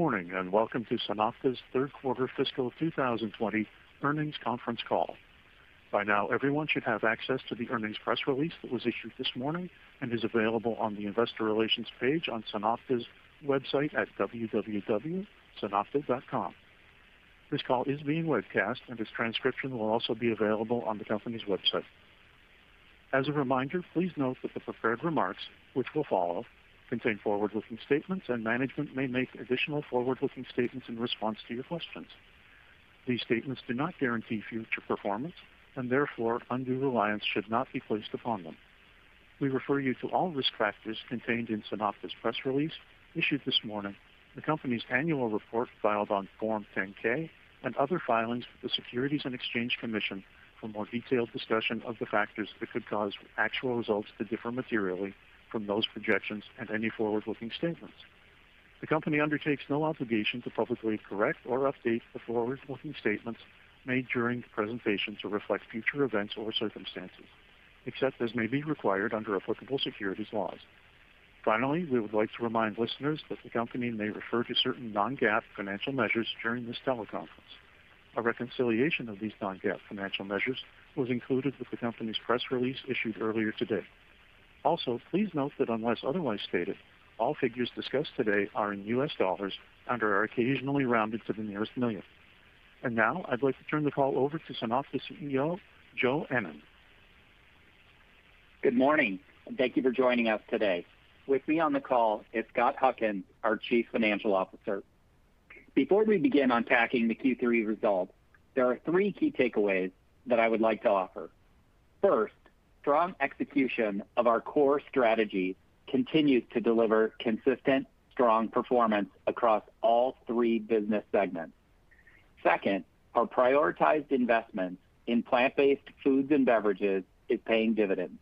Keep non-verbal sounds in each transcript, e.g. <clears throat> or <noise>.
Morning, and welcome to SunOpta's third quarter fiscal 2020 earnings conference call. By now, everyone should have access to the earnings press release that was issued this morning and is available on the investor relations page on SunOpta's website at www.sunopta.com. This call is being webcast, and its transcription will also be available on the company's website. As a reminder, please note that the prepared remarks, which will follow, contain forward-looking statements, and management may make additional forward-looking statements in response to your questions. These statements do not guarantee future performance, and therefore undue reliance should not be placed upon them. We refer you to all risk factors contained in SunOpta's press release issued this morning, the company's annual report filed on Form 10-K, and other filings with the Securities and Exchange Commission for more detailed discussion of the factors that could cause actual results to differ materially from those projections and any forward-looking statements. The company undertakes no obligation to publicly correct or update the forward-looking statements made during the presentation to reflect future events or circumstances, except as may be required under applicable securities laws. Finally, we would like to remind listeners that the company may refer to certain non-GAAP financial measures during this teleconference. A reconciliation of these non-GAAP financial measures was included with the company's press release issued earlier today. Also, please note that unless otherwise stated, all figures discussed today are in US dollars and are occasionally rounded to the nearest million. And Now I'd like to turn the call over to SunOpta CEO, Joe Ennen. Good morning, and thank you for joining us today. With me on the call is Scott Huckins, our Chief Financial Officer. Before we begin unpacking the Q3 results, there are three key takeaways that I would like to offer. First, strong execution of our core strategy continues to deliver consistent, strong performance across all three business segments. Second, our prioritized investments in plant-based foods and beverages is paying dividends.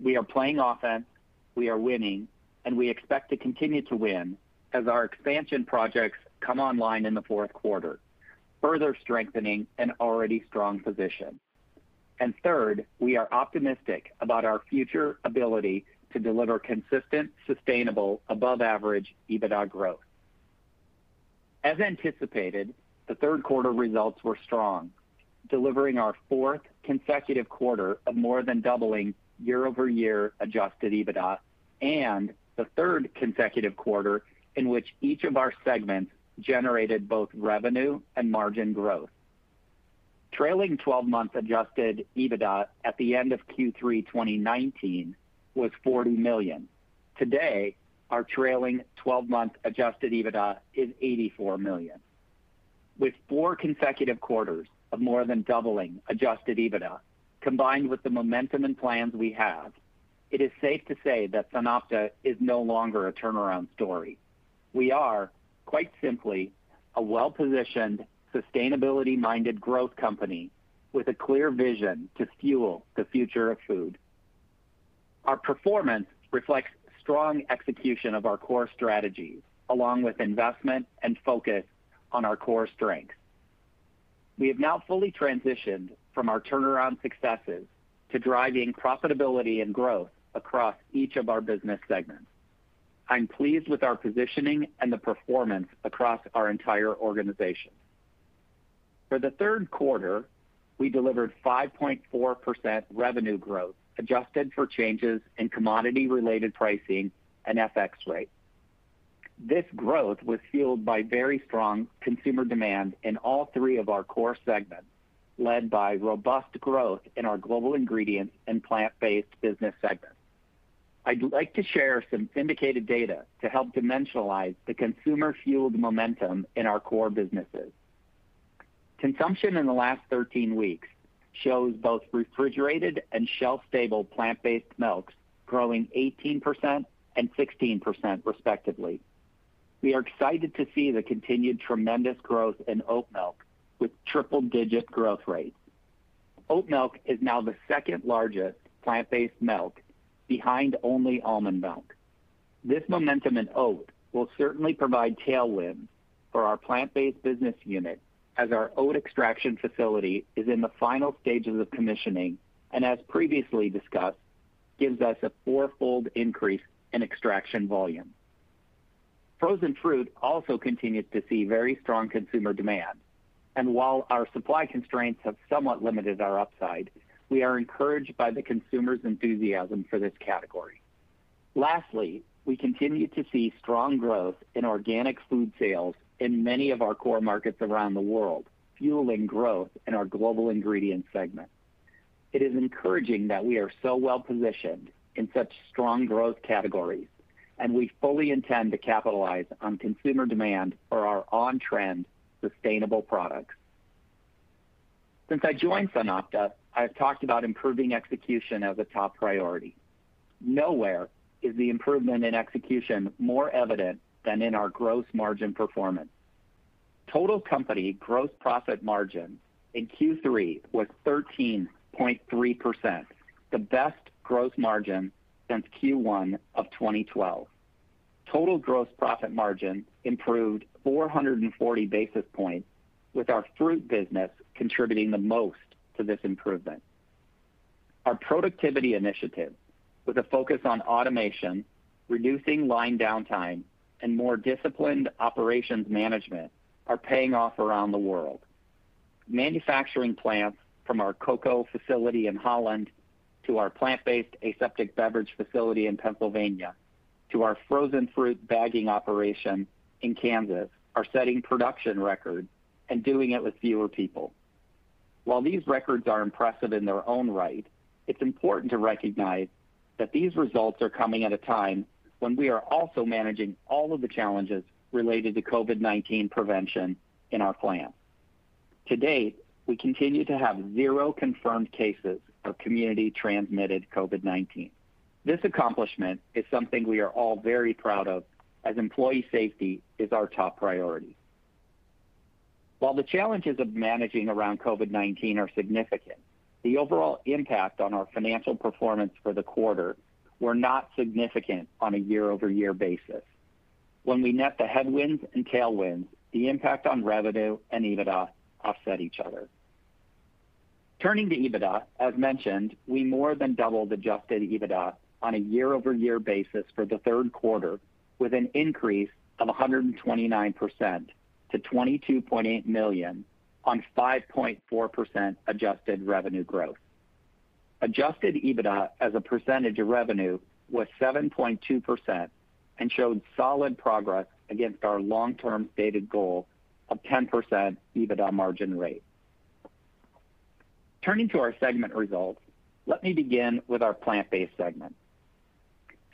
We are playing offense, we are winning, and we expect to continue to win as our expansion projects come online in the fourth quarter, further strengthening an already strong position. Third, we are optimistic about our future ability to deliver consistent, sustainable, above-average EBITDA growth. As anticipated, the third quarter results were strong, delivering our fourth consecutive quarter of more than doubling year-over-year adjusted EBITDA and the third consecutive quarter in which each of our segments generated both revenue and margin growth. Trailing 12-month adjusted EBITDA at the end of Q3 2019 was 40 million. Today, our trailing 12-month adjusted EBITDA is 84 million. With four consecutive quarters of more than doubling adjusted EBITDA, combined with the momentum and plans we have, it is safe to say that SunOpta is no longer a turnaround story. We are, quite simply, a well-positioned, sustainability-minded growth company with a clear vision to fuel the future of food. Our performance reflects strong execution of our core strategies, along with investment and focus on our core strengths. We have now fully transitioned from our turnaround successes to driving profitability and growth across each of our business segments. I'm pleased with our positioning and the performance across our entire organization. For the third quarter, we delivered 5.4% revenue growth, adjusted for changes in commodity-related pricing and FX rate. This growth was fueled by very strong consumer demand in all three of our core segments, led by robust growth in our Global Ingredients and Plant-Based business segments. I'd like to share some syndicated data to help dimensionalize the consumer-fueled momentum in our core businesses. Consumption in the last 13 weeks shows both refrigerated and shelf-stable plant-based milks growing 18% and 16% respectively. We are excited to see the continued tremendous growth in oat milk with triple-digit growth rates. Oat milk is now the second-largest plant-based milk behind only almond milk. This momentum in oat will certainly provide tailwind for our plant-based business unit as our oat extraction facility is in the final stages of commissioning, and as previously discussed, gives us a four-fold increase in extraction volume. Frozen fruit also continues to see very strong consumer demand. And while our supply constraints have somewhat limited our upside, we are encouraged by the consumer's enthusiasm for this category. Lastly, we continue to see strong growth in organic food sales in many of our core markets around the world, fueling growth in our Global Ingredients segment. It is encouraging that we are so well-positioned in such strong growth categories, and we fully intend to capitalize on consumer demand for our on-trend sustainable products. Since I joined SunOpta, I have talked about improving execution as a top priority. Nowhere is the improvement in execution more evident than in our gross margin performance. Total company gross profit margin in Q3 was 13.3%, the best gross margin since Q1 of 2012. Total gross profit margin improved 440 basis points, with our fruit business contributing the most to this improvement. Our productivity initiatives, with a focus on automation, reducing line downtime, and more disciplined operations management, are paying off around the world. Manufacturing plants from our cocoa facility in Holland to our plant-based aseptic beverage facility in Pennsylvania to our frozen fruit bagging operation in Kansas are setting production records and doing it with fewer people. While these records are impressive in their own right, it's important to recognize that these results are coming at a time when we are also managing all of the challenges related to COVID-19 prevention in our plants. To date, we continue to have zero confirmed cases of community-transmitted COVID-19. This accomplishment is something we are all very proud of, as employee safety is our top priority. While the challenges of managing around COVID-19 are significant, the overall impact on our financial performance for the quarter were not significant on a year-over-year basis. When we net the headwinds and tailwinds, the impact on revenue and EBITDA offset each other. Turning to EBITDA, as mentioned, we more than doubled adjusted EBITDA on a year-over-year basis for the third quarter, with an increase of 129% to 22.8 million on 5.4% adjusted revenue growth. Adjusted EBITDA as a percentage of revenue was 7.2% and showed solid progress against our long-term stated goal of 10% EBITDA margin rate. Turning to our segment results, let me begin with our plant-based segment.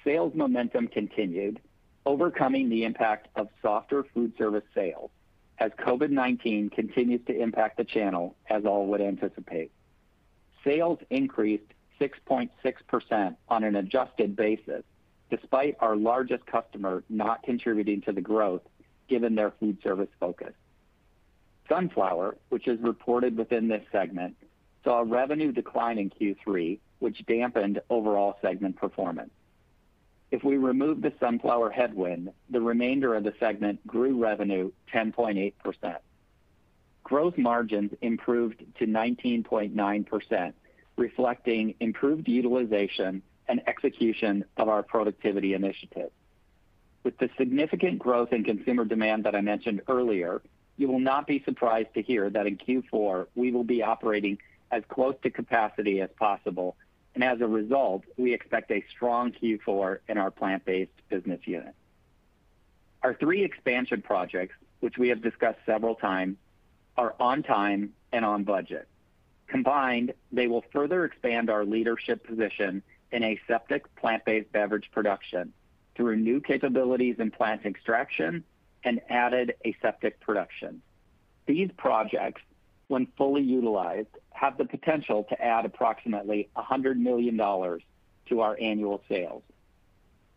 Sales momentum continued, overcoming the impact of softer food service sales as COVID-19 continues to impact the channel as all would anticipate. Sales increased 6.6% on an adjusted basis, despite our largest customer not contributing to the growth given their food service focus. Sunflower, which is reported within this segment, saw a revenue decline in Q3, which dampened overall segment performance. If we remove the sunflower headwind, the remainder of the segment grew revenue 10.8%. Gross margins improved to 19.9%, reflecting improved utilization and execution of our productivity initiative. With the significant growth in consumer demand that I mentioned earlier, you will not be surprised to hear that in Q4, we will be operating as close to capacity as possible, and as a result, we expect a strong Q4 in our plant-based business unit. Our three expansion projects, which we have discussed several times, are on time and on budget. Combined, they will further expand our leadership position in aseptic plant-based beverage production through new capabilities in plant extraction and added aseptic production. These projects, when fully utilized, have the potential to add approximately $100 million to our annual sales.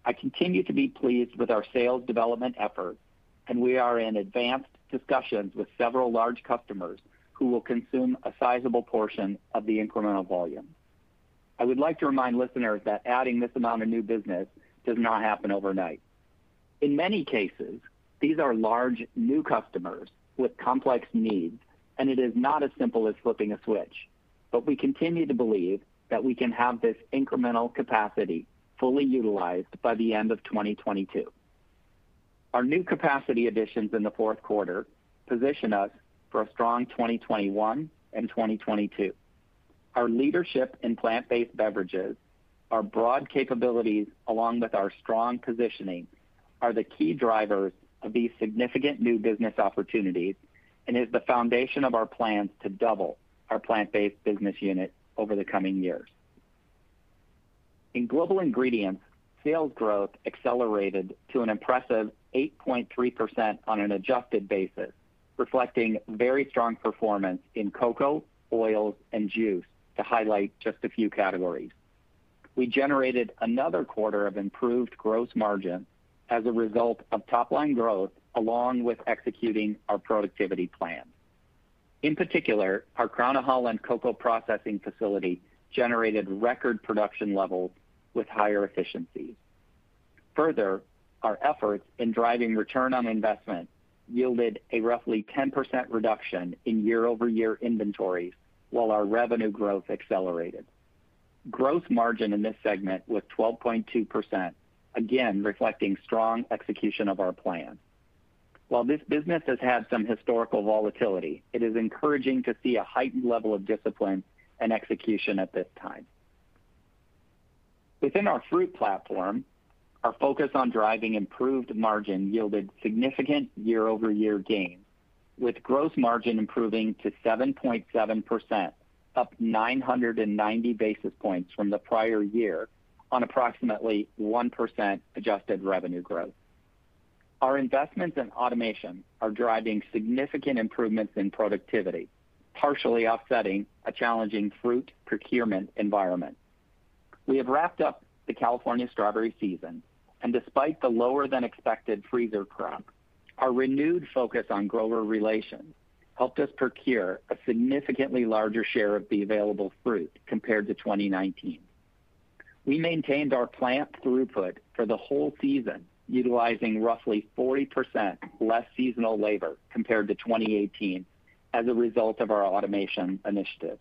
I continue to be pleased with our sales development efforts and we are in advanced discussions with several large customers who will consume a sizable portion of the incremental volume. I would like to remind listeners that adding this amount of new business does not happen overnight. In many cases, these are large new customers with complex needs, and it is not as simple as flipping a switch. But we continue to believe that we can have this incremental capacity fully utilized by the end of 2022. Our new capacity additions in the fourth quarter position us for a strong 2021 and 2022. Our leadership in plant-based beverages, our broad capabilities, along with our strong positioning, are the key drivers of these significant new business opportunities and is the foundation of our plans to double our plant-based business unit over the coming years. In Global Ingredients, sales growth accelerated to an impressive 8.3% on an adjusted basis, reflecting very strong performance in cocoa, oils, and juice, to highlight just a few categories. We generated another quarter of improved gross margin as a result of top-line growth, along with executing our productivity plan. In particular, our Crown of Holland cocoa processing facility generated record production levels with higher efficiencies. Further, our efforts in driving return on investment yielded a roughly 10% reduction in year-over-year inventories while our revenue growth accelerated. Gross margin in this segment was 12.2%, again, reflecting strong execution of our plan. While this business has had some historical volatility, it is encouraging to see a heightened level of discipline and execution at this time. Within our fruit platform, our focus on driving improved margin yielded significant year-over-year gains, with gross margin improving to 7.7%, up 990 basis points from the prior year on approximately 1% adjusted revenue growth. Our investments in automation are driving significant improvements in productivity, partially offsetting a challenging fruit procurement environment. We have wrapped up the California strawberry season, and despite the lower than expected freezer crop, our renewed focus on grower relations helped us procure a significantly larger share of the available fruit compared to 2019. We maintained our plant throughput for the whole season, utilizing roughly 40% less seasonal labor compared to 2018 as a result of our automation initiative.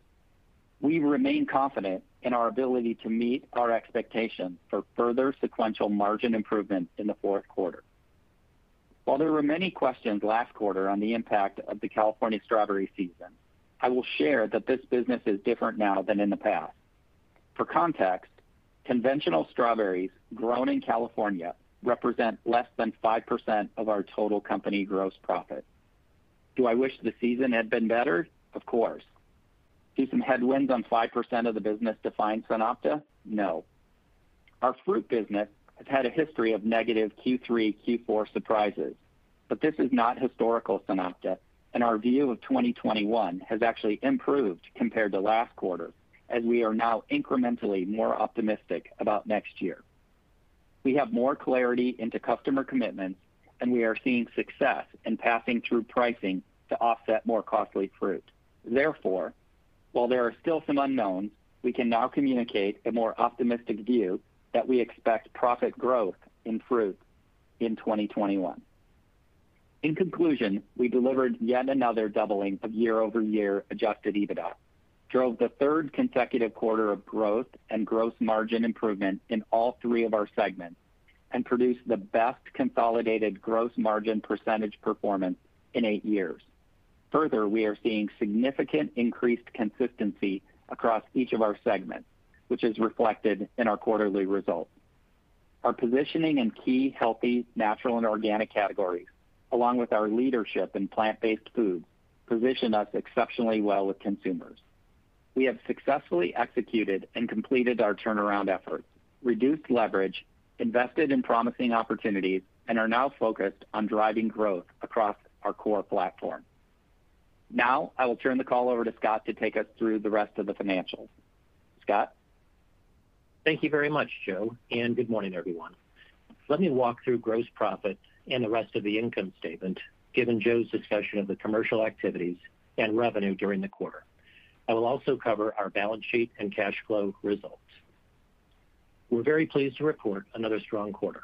We remain confident in our ability to meet our expectations for further sequential margin improvement in the fourth quarter. While there were many questions last quarter on the impact of the California strawberry season, I will share that this business is different now than in the past. For context, conventional strawberries grown in California represent less than 5% of our total company gross profit. Do I wish the season had been better? Of course. Do some headwinds on 5% of the business define SunOpta? No. Our fruit business has had a history of negative Q3, Q4 surprises, but this is not historical SunOpta, and our view of 2021 has actually improved compared to last quarter, as we are now incrementally more optimistic about next year. We have more clarity into customer commitments, and we are seeing success in passing through pricing to offset more costly fruit. Therefore, while there are still some unknowns, we can now communicate a more optimistic view that we expect profit growth in fruit in 2021. In conclusion, we delivered yet another doubling of year-over-year adjusted EBITDA, drove the third consecutive quarter of growth and gross margin improvement in all three of our segments, and produced the best consolidated gross margin percentage performance in eight years. Further, we are seeing significant increased consistency across each of our segments, which is reflected in our quarterly results. Our positioning in key, healthy, natural, and organic categories, along with our leadership in plant-based foods, position us exceptionally well with consumers. We have successfully executed and completed our turnaround efforts, reduced leverage, invested in promising opportunities, and are now focused on driving growth across our core platform. Now, I will turn the call over to Scott to take us through the rest of the financials. Scott? Thank you very much, Joe, and good morning, everyone. Let me walk through gross profit and the rest of the income statement, given Joe's discussion of the commercial activities and revenue during the quarter. I will also cover our balance sheet and cash flow results. We're very pleased to report another strong quarter.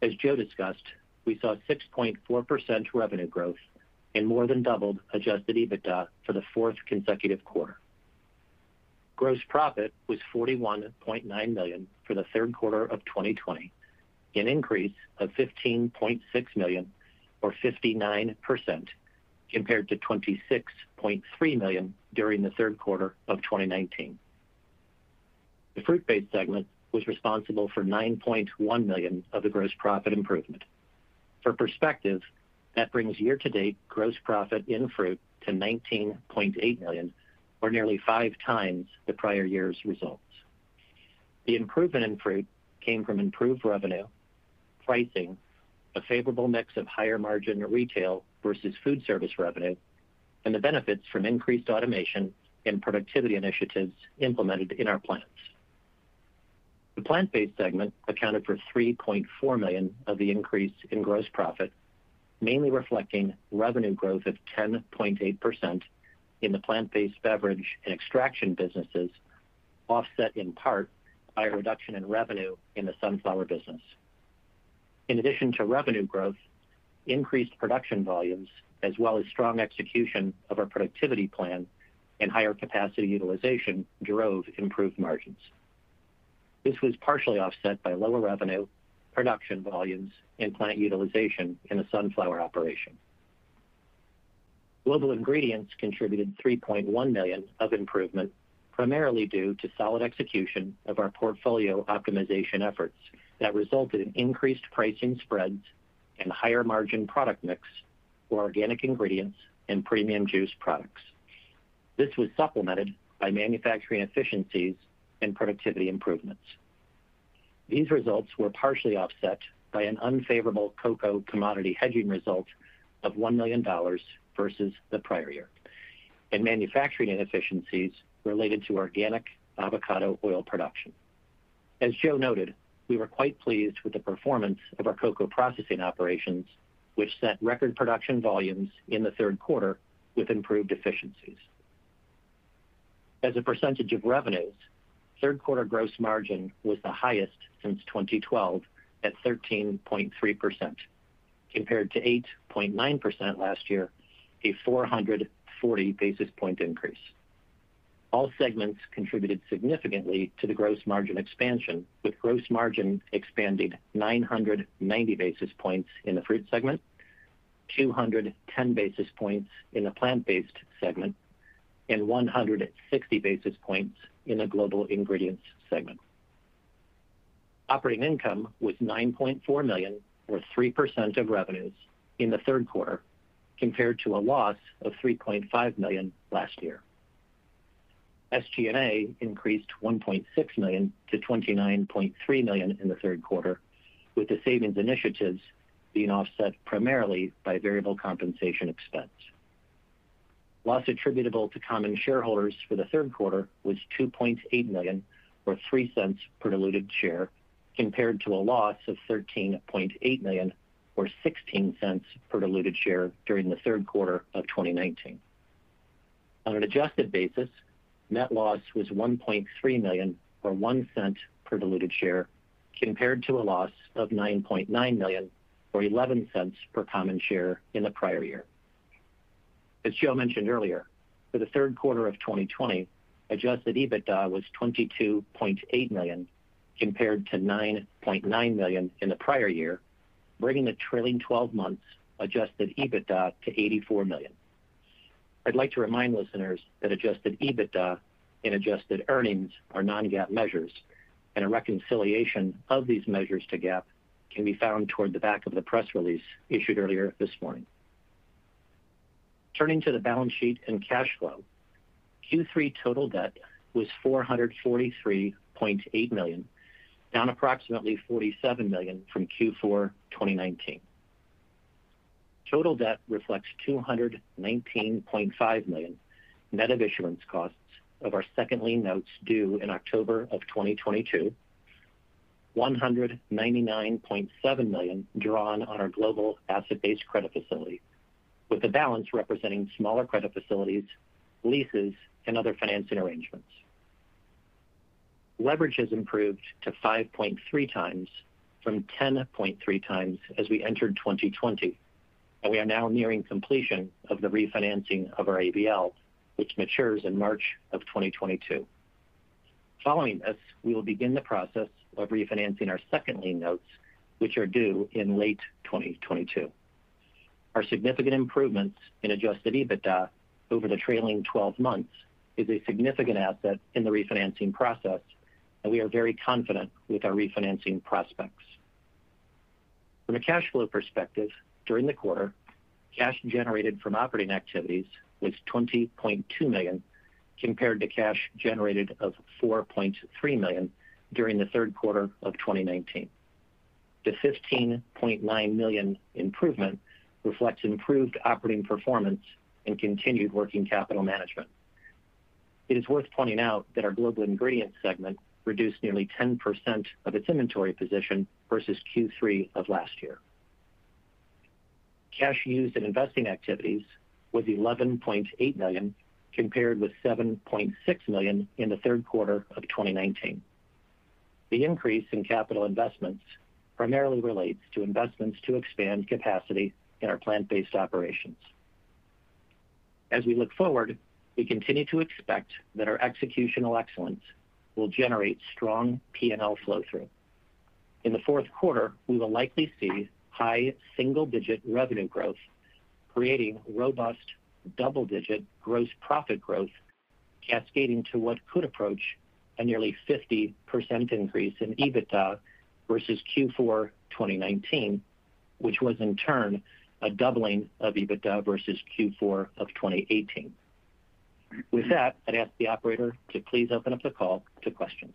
As Joe discussed, we saw 6.4% revenue growth and more than doubled adjusted EBITDA for the fourth consecutive quarter. Gross profit was 41.9 million for the third quarter of 2020, an increase of 15.6 million or 59% compared to 26.3 million during the third quarter of 2019. The fruit-based segment was responsible for 9.1 million of the gross profit improvement. For perspective, that brings year-to-date gross profit in fruit to $19.8 million, or nearly five times the prior year's results. The improvement in fruit came from improved revenue, pricing, a favorable mix of higher margin retail versus food service revenue, and the benefits from increased automation and productivity initiatives implemented in our plants. The plant-based segment accounted for 3.4 million of the increase in gross profit, mainly reflecting revenue growth of 10.8% in the plant-based beverage and extraction businesses, offset in part by a reduction in revenue in the sunflower business. In addition to revenue growth, increased production volumes, as well as strong execution of our productivity plan and higher capacity utilization drove improved margins. This was partially offset by lower revenue, production volumes, and plant utilization in the sunflower operation. Global Ingredients contributed 3.1 million of improvement, primarily due to solid execution of our portfolio optimization efforts that resulted in increased pricing spreads and higher margin product mix for organic ingredients and premium juice products. This was supplemented by manufacturing efficiencies and productivity improvements. These results were partially offset by an unfavorable cocoa commodity hedging result of $1 million versus the prior year, and manufacturing inefficiencies related to organic avocado oil production. As Joe noted, we were quite pleased with the performance of our cocoa processing operations, which set record production volumes in the third quarter with improved efficiencies. As a percentage of revenues, third quarter gross margin was the highest since 2012 at 13.3%, compared to 8.9% last year, a 440 basis point increase. All segments contributed significantly to the gross margin expansion, with gross margin expanding 990 basis points in the fruit segment, 210 basis points in the plant-based segment, and 160 basis points in the Global Ingredients segment. Operating income was 9.4 million, or 3% of revenues in the third quarter, compared to a loss of 3.5 million last year. SG&A increased 1.6 million to 29.3 million in the third quarter, with the savings initiatives being offset primarily by variable compensation expense. Loss attributable to common shareholders for the third quarter was 2.8 million, or $0.03 per diluted share, compared to a loss of $13.8 million, or $0.16 per diluted share during the third quarter of 2019. On an adjusted basis, net loss was 1.3 million, or $0.01 per diluted share, compared to a loss of 9.9 million, or $0.11 per common share in the prior year. As Joe mentioned earlier, for the third quarter of 2020, adjusted EBITDA was 22.8 million, compared to 9.9 million in the prior year, bringing the trailing 12 months adjusted EBITDA to 84 million. I'd like to remind listeners that adjusted EBITDA and adjusted earnings are non-GAAP measures, and a reconciliation of these measures to GAAP can be found toward the back of the press release issued earlier this morning. Turning to the balance sheet and cash flow, Q3 total debt was $443.8 million, down approximately 47 million from Q4 2019. Total debt reflects 219.5 million net of issuance costs of our second lien notes due in October of 2022, 199.7 million drawn on our global asset-based credit facility, with the balance representing smaller credit facilities, leases, and other financing arrangements. Leverage has improved to 5.3x from 10.3x as we entered 2020, and we are now nearing completion of the refinancing of our ABL, which matures in March of 2022. Following this, we will begin the process of refinancing our second lien notes, which are due in late 2022. Our significant improvements in adjusted EBITDA over the trailing 12 months is a significant asset in the refinancing process, and we are very confident with our refinancing prospects. From a cash flow perspective, during the quarter, cash generated from operating activities was 20.2 million, compared to cash generated of 4.3 million during the third quarter of 2019. The 15.9 million improvement reflects improved operating performance and continued working capital management. It is worth pointing out that our Global Ingredients segment reduced nearly 10% of its inventory position versus Q3 of last year. Cash used in investing activities was 11.8 million, compared with 7.6 million in the third quarter of 2019. The increase in capital investments primarily relates to investments to expand capacity in our plant-based operations. As we look forward, we continue to expect that our executional excellence will generate strong P&L flow-through. In the fourth quarter, we will likely see high single-digit revenue growth, creating robust double-digit gross profit growth, cascading to what could approach a nearly 50% increase in EBITDA versus Q4 2019, which was in turn a doubling of EBITDA versus Q4 of 2018. With that, I'd ask the operator to please open up the call to questions.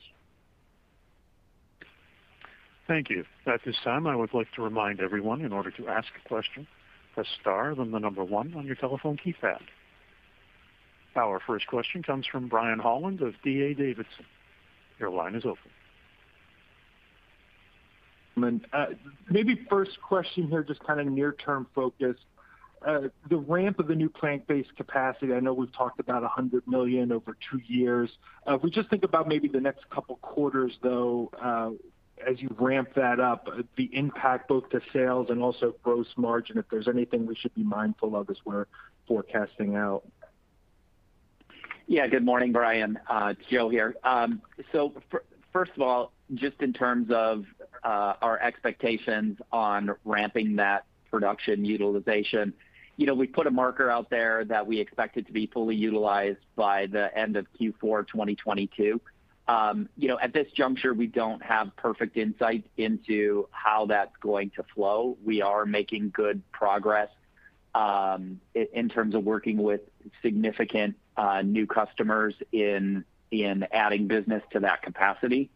Thank you. At this time, I would like to remind everyone, in order to ask a question, press star, then the number one on your telephone keypad. Our first question comes from Brian Holland of D.A. Davidson. Your line is open. Uh, maybe first question here, just kind of near-term focus. Uh, the ramp of the new plant-based capacity, I know we've talked about 100 million over two years. Uh, if we just think about maybe the next couple quarters, though, uh, as you ramp that up, the impact both to sales and also gross margin, if there's anything we should be mindful of as we're forecasting out. Yeah. Good morning, Brian. It's Joe here. Um, first of all, just in terms of our expectations on ramping that production utilization, we put a marker out there that we expect it to be fully utilized by the end of Q4 2022. Um, you know, At this juncture, we don't have perfect insight into how that's going to flow. We are making good progress um, in terms of working with significant uh, new customers in in adding business to that capacity.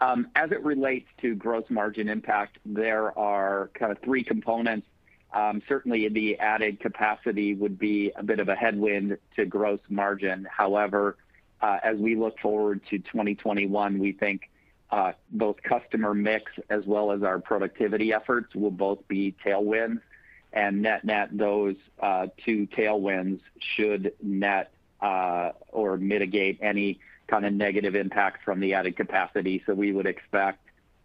Um, as it relates to gross margin impact, there are kind of three components. Um, certainly, the added capacity would be a bit of a headwind to gross margin. However, uh, as we look forward to 2021, we think uh, both customer mix as well as our productivity efforts will both be tailwinds. And Net-net, those uh, two tailwinds should net or mitigate any kind of negative impact from the added capacity. So we would expect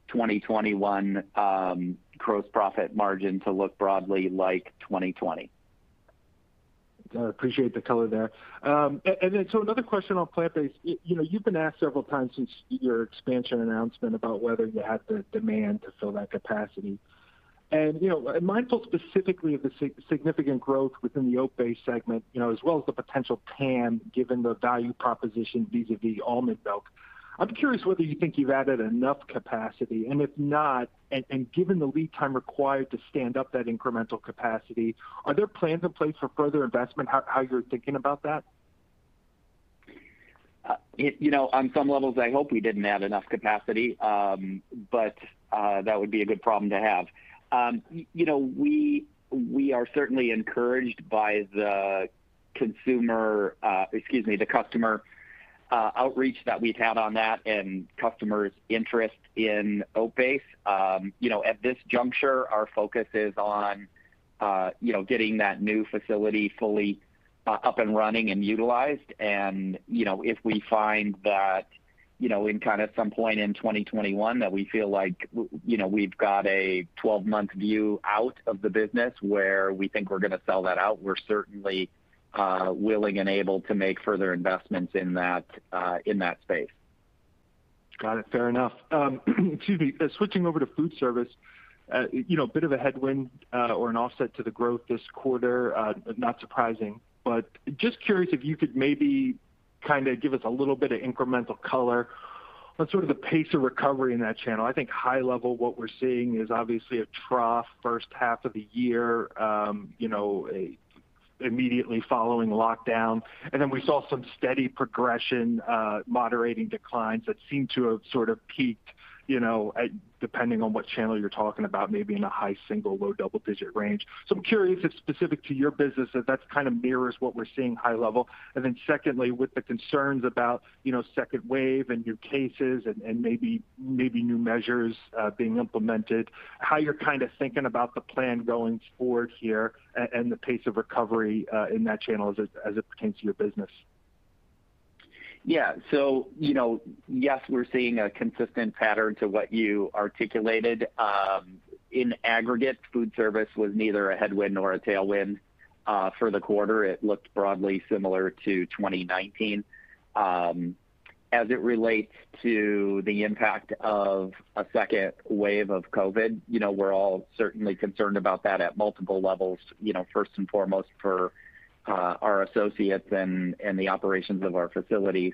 2021 um, gross profit margin to look broadly like 2020. I appreciate the color there. Um, so another question on plant-based. You've been asked several times since your expansion announcement about whether you have the demand to fill that capacity. And you know, mindful specifically of the significant growth within the oat-based segment, you know, as well as the potential TAM, given the value proposition vis-a-vis almond milk, I'm curious whether you think you've added enough capacity, and if not, and given the lead time required to stand up that incremental capacity, are there plans in place for further investment? How you're thinking about that? Uh you know, on some levels, I hope we didn't add enough capacity, but that would be a good problem to have. Um you know, we we are certainly encouraged by the consumer, uh excuse me, the customer Uh, outreach that we've had on that and customers' interest in OatBase. Um, you know, At this juncture, our focus is on uh, you know, getting that new facility fully uh, up and running and utilized. And you know, if we find that you know, in kind of some point in 2021 that we feel like you know, we've got a 12-month view out of the business where we think we're going to sell that out, we're certainly Uh, willing and able to make further investments in that uh, space. Got it. Fair enough. Um, <clears throat> excuse me. Uh, switching over to food service, you know, a bit of a headwind or an offset to the growth this quarter, not surprising. But just curious if you could maybe kind of give us a little bit of incremental color on sort of the pace of recovery in that channel. I think high level, what we're seeing is obviously a trough first half of the year, um, immediately following lockdown. And then we saw some steady progression, uh, moderating declines that seem to have sort of peaked, depending on what channel you're talking about, maybe in a high single, low double-digit range. So I'm curious if specific to your business, if that kind of mirrors what we're seeing high level. And then secondly, with the concerns about you know, second wave and new cases and maybe new measures uh, being implemented, how you're kind of thinking about the plan going forward here and the pace of recovery uh, in that channel as it pertains to your business. Yes, we're seeing a consistent pattern to what you articulated. Um, in aggregate, food service was neither a headwind nor a tailwind uh, for the quarter. It looked broadly similar to 2019. Um, as it relates to the impact of a second wave of COVID, you know, we're all certainly concerned about that at multiple levels. you know, First and foremost for our associates and and the operations of our facilities.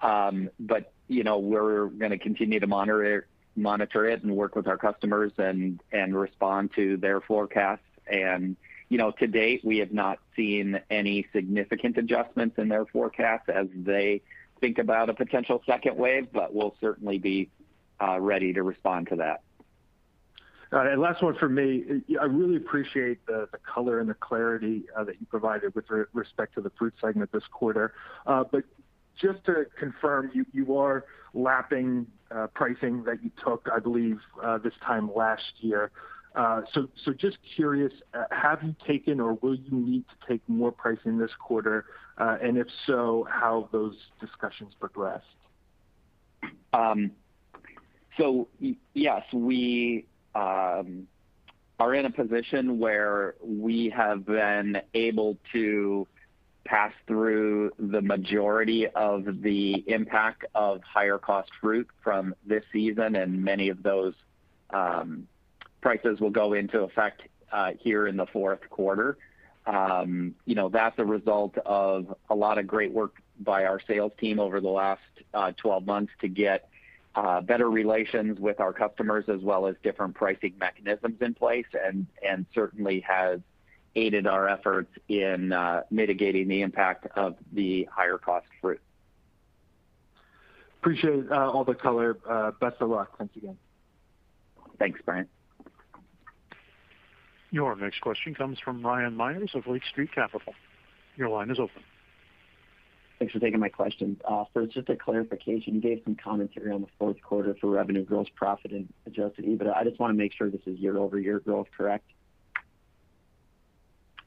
Um but, you know, we're going to continue to monitor monitor it and work with our customers and and respond to their forecasts. And, you know, to date, we have not seen any significant adjustments in their forecasts as they think about a potential second wave, but we'll certainly be ready to respond to that. Uh, it. Last one from me. Uh, I really appreciate the color and the clarity uh, that you provided with respect to the fruit segment this quarter. Uh but just to confirm, you are lapping pricing that you took, I believe, this time last year. So just curious, have you taken or will you need to take more pricing this quarter? Uh and if so, how those discussions progressed? Um, so, yes, we Um, are in a position where we have been able to pass through the majority of the impact of higher cost fruit from this season, and many of those um, prices will go into effect uh, here in the fourth quarter. Um, you know, that's a result of a lot of great work by our sales team over the last uh, 12 months to get Uh, better relations with our customers as well as different pricing mechanisms in place, and certainly has aided our efforts in uh, mitigating the impact of the higher cost fruit. Appreciate uh, all the color. Best of luck. Thanks again. Thanks, Brian. Your next question comes from Ryan Meyers of Lake Street Capital. Your line is open. Thanks for taking my question. First, just a clarification. You gave some commentary on the fourth quarter for revenue, gross profit, and adjusted EBITDA. I just want to make sure this is year-over-year growth, correct?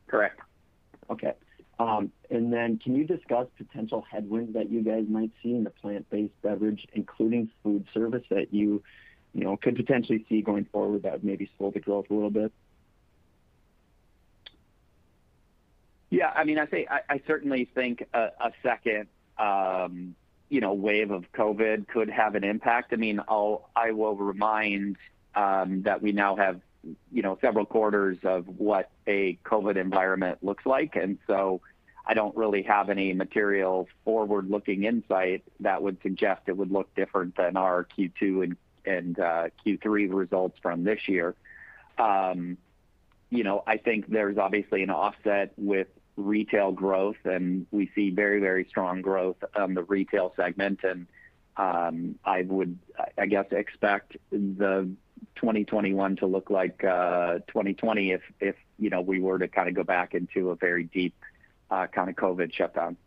Correct. Okay. Um and then can you discuss potential headwinds that you guys might see in the plant-based beverage, including food service, that you you know, could potentially see going forward that would maybe slow the growth a little bit? Yeah, I mean, I say I certainly think a second um, you know, wave of COVID could have an impact. I mean, I will remind um, that we now have you know, several quarters of what a COVID environment looks like, and so I don't really have any material forward-looking insight that would suggest it would look different than our Q2 and uh, Q3 results from this year. Um, I think there's obviously an offset with retail growth, and we see very very strong growth on the retail segment. And um, I would, I guess, expect the 2021 to look like uh, 2020 if you know, we were to kind of go back into a very deep uh, kind of COVID shutdown.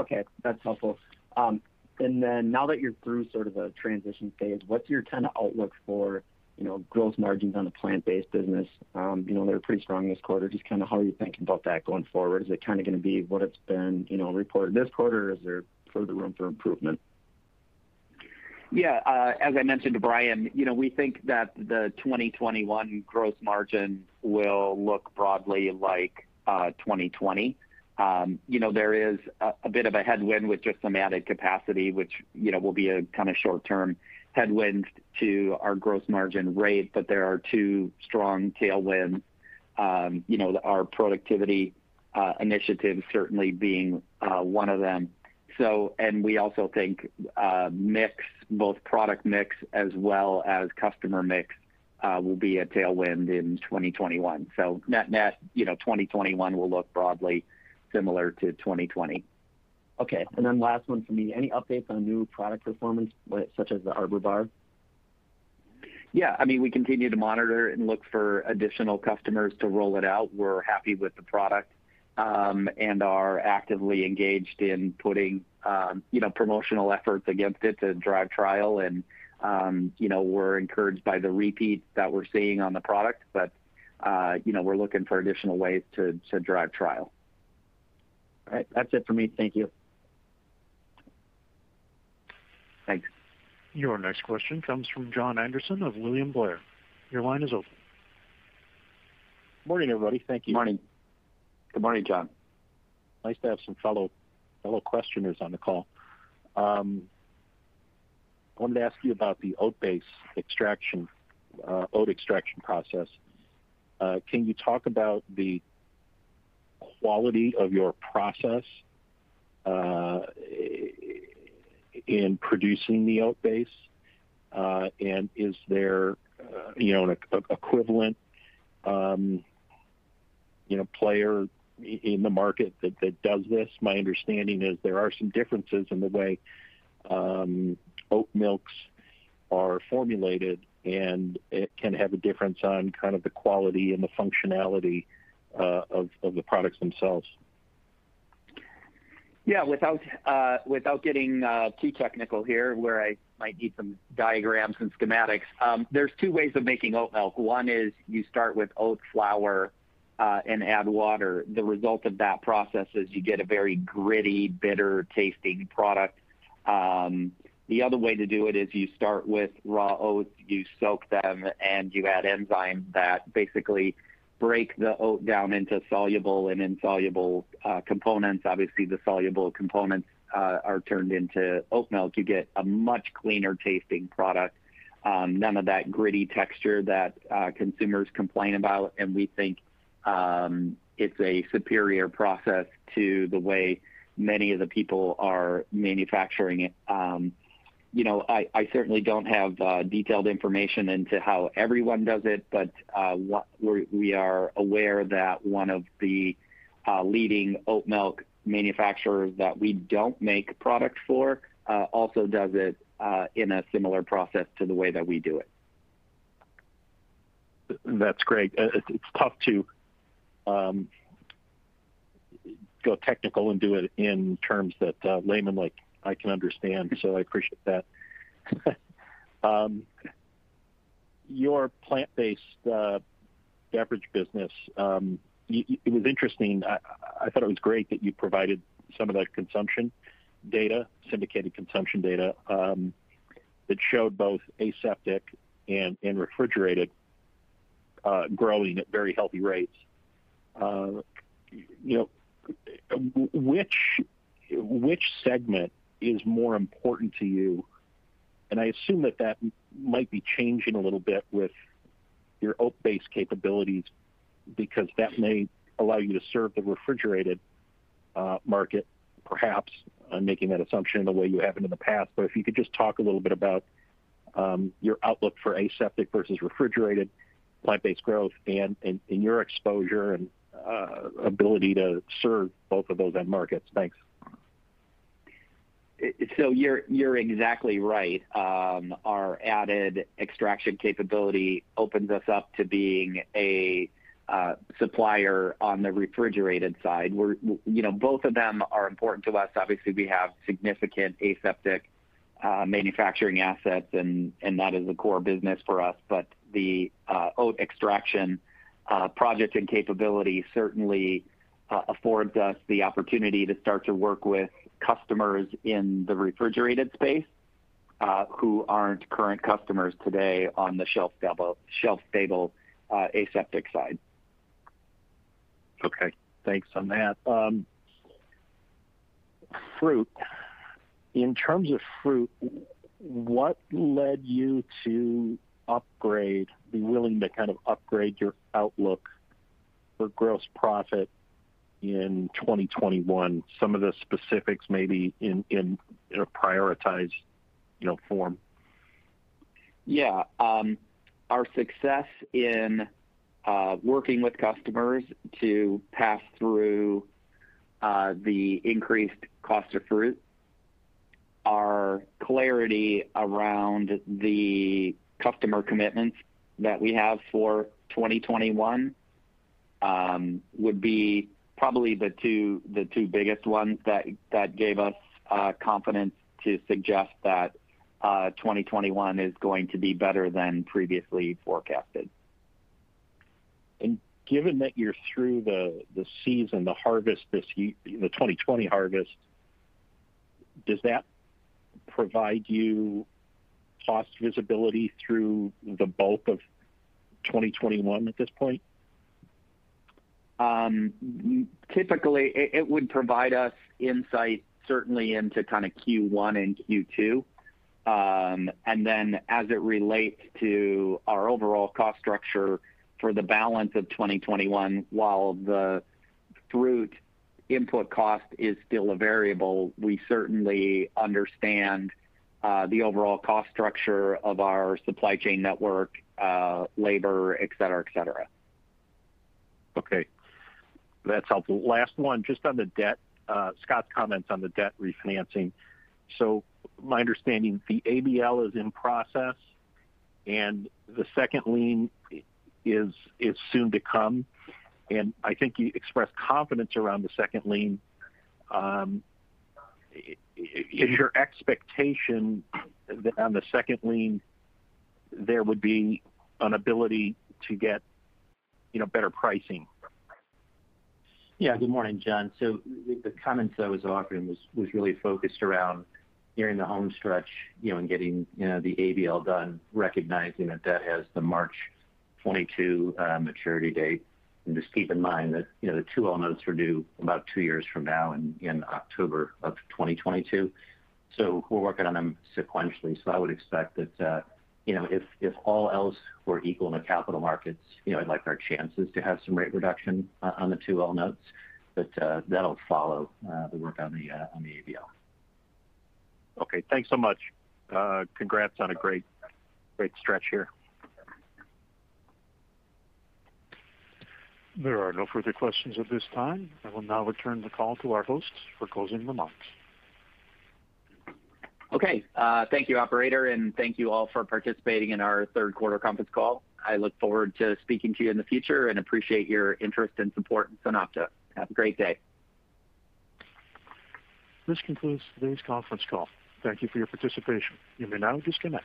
Okay, that's helpful. Um, and then now that you're through sort of the transition phase, what's your kind of outlook for, you know, gross margins on the plant-based business? Um, you know, they're pretty strong this quarter. Just kind of how are you thinking about that going forward? Is it kind of gonna be what it's been, you know, reported this quarter, or is there further room for improvement? Yeah, uh, as I mentioned to Brian, you know, we think that the 2021 gross margin will look broadly like uh, 2020. Um, you know, there is a bit of a headwind with just some added capacity, which, you know, will be a kind of short-term headwind to our gross margin rate, but there are two strong tailwinds. Um, you know, our productivity uh, initiatives certainly being uh, one of them. So, and we also think uh, mix, both product mix as well as customer mix, will be a tailwind in 2021. So net-net, you know, 2021 will look broadly similar to 2020. Okay. And then last one for me. Any updates on new product performance, such as the Arbor Bar? Yeah, I mean, we continue to monitor and look for additional customers to roll it out. We're happy with the product, um, and are actively engaged in putting, um, you know, promotional efforts against it to drive trial. And, um, you know, we're encouraged by the repeat that we're seeing on the product, but, uh, you know, we're looking for additional ways to drive trial. All right. That's it for me. Thank you. Thanks. Your next question comes from Jon Andersen of William Blair. Your line is open. Morning, everybody. Thank you. Morning. Good morning, Jon. Nice to have some fellow questioners on the call. I wanted to ask you about the oat-based extraction, uh, oat extraction process. Uh, can you talk about the quality of your process uh, in producing the oat base? Uh, and is there, uh, you know, an equivalent, um, you know, player in the market that that does this? My understanding is there are some differences in the way um, oat milks are formulated, and it can have a difference on kind of the quality and the functionality uh, of of the products themselves. Yeah, without uh, without getting uh, too technical here, where I might need some diagrams and schematics, um, there's two ways of making oat milk. One is you start with oat flour uh, and add water. The result of that process is you get a very gritty, bitter-tasting product. Um, the other way to do it is you start with raw oats, you soak them, and you add enzymes that basically break the oat down into soluble and insoluble uh, components. Obviously, the soluble components uh, are turned into oat milk. You get a much cleaner-tasting product. Um, none of that gritty texture that uh, consumers complain about, and we think um, it's a superior process to the way many of the people are manufacturing it. Um, You know, I certainly don't have uh, detailed information into how everyone does it, but uh, we are aware that one of the uh, leading oat milk manufacturers that we don't make product for also does it in a similar process to the way that we do it. That's great. It's tough to um, go technical and do it in terms that layman like I can understand, so I appreciate that. <laughs> Um, your plant-based uh, beverage business, um, it was interesting. I thought it was great that you provided some of that consumption data, syndicated consumption data, um, that showed both aseptic and refrigerated uh, growing at very healthy rates. Uh, you know, which which segment is more important to you? And I assume that that might be changing a little bit with your oat-based capabilities, because that may allow you to serve the refrigerated uh, market, perhaps. I'm making that assumption in the way you haven't in the past. But if you could just talk a little bit about um, your outlook for aseptic versus refrigerated plant-based growth and your exposure and uh, ability to serve both of those end markets. Thanks. So you're exactly right. Um, our added extraction capability opens us up to being a uh, supplier on the refrigerated side. You know, both of them are important to us. Obviously, we have significant aseptic uh, manufacturing assets, and that is a core business for us. But the uh, oat extraction project and capability certainly affords us the opportunity to start to work with customers in the refrigerated space uh, who aren't current customers today on the shelf-stable uh, aseptic side. Okay. Thanks on that. Um, fruit. In terms of fruit, what led you to upgrade, be willing to kind of upgrade your outlook for gross profit in 2021? Some of the specifics maybe in a prioritized, you know, form. Yeah. Um, our success in uh, working with customers to pass through uh, the increased cost of fruit, our clarity around the customer commitments that we have for 2021 um, would be probably the two biggest ones that gave us uh, confidence to suggest that uh, 2021 is going to be better than previously forecasted. And given that you're through the season, the harvest this year, the 2020 harvest, does that provide you cost visibility through the bulk of 2021 at this point? Um, typically, it would provide us insight certainly into kind of Q1 and Q2. Um, and then As it relates to our overall cost structure for the balance of 2021, while the fruit input cost is still a variable, we certainly understand uh, the overall cost structure of our supply chain network, uh, labor, et cetera, et cetera. Okay. That's helpful. Last one, just on the debt. Uh, Scott's comments on the debt refinancing. So my understanding, the ABL is in process and the second lien is is soon to come, and I think you expressed confidence around the second lien. Um, is your expectation that on the second lien there would be an ability to get, you know, better pricing? Yeah. Good morning, John. So the comments I was offering was really focused around nearing the home stretch, you know, and getting, you know, the ABL done, recognizing that that has the March 2022 uh, maturity date. And just keep in mind that, you know, the 2L notes are due about two years from now in October of 2022. So We're working on them sequentially. So I would expect that, uh, you know, if all else were equal in the capital markets, you know, I'd like our chances to have some rate reduction uh, on the 2L notes. But uh, that'll follow uh, the work on the ABL. Okay. Thanks so much. Congrats on a great stretch here. There are no further questions at this time. I will now return the call to our hosts for closing remarks. Okay. Uh, thank you, operator, and thank you all for participating in our third quarter conference call. I look forward to speaking to you in the future and appreciate your interest and support in SunOpta. Have a great day. This concludes today's conference call. Thank you for your participation. You may now disconnect.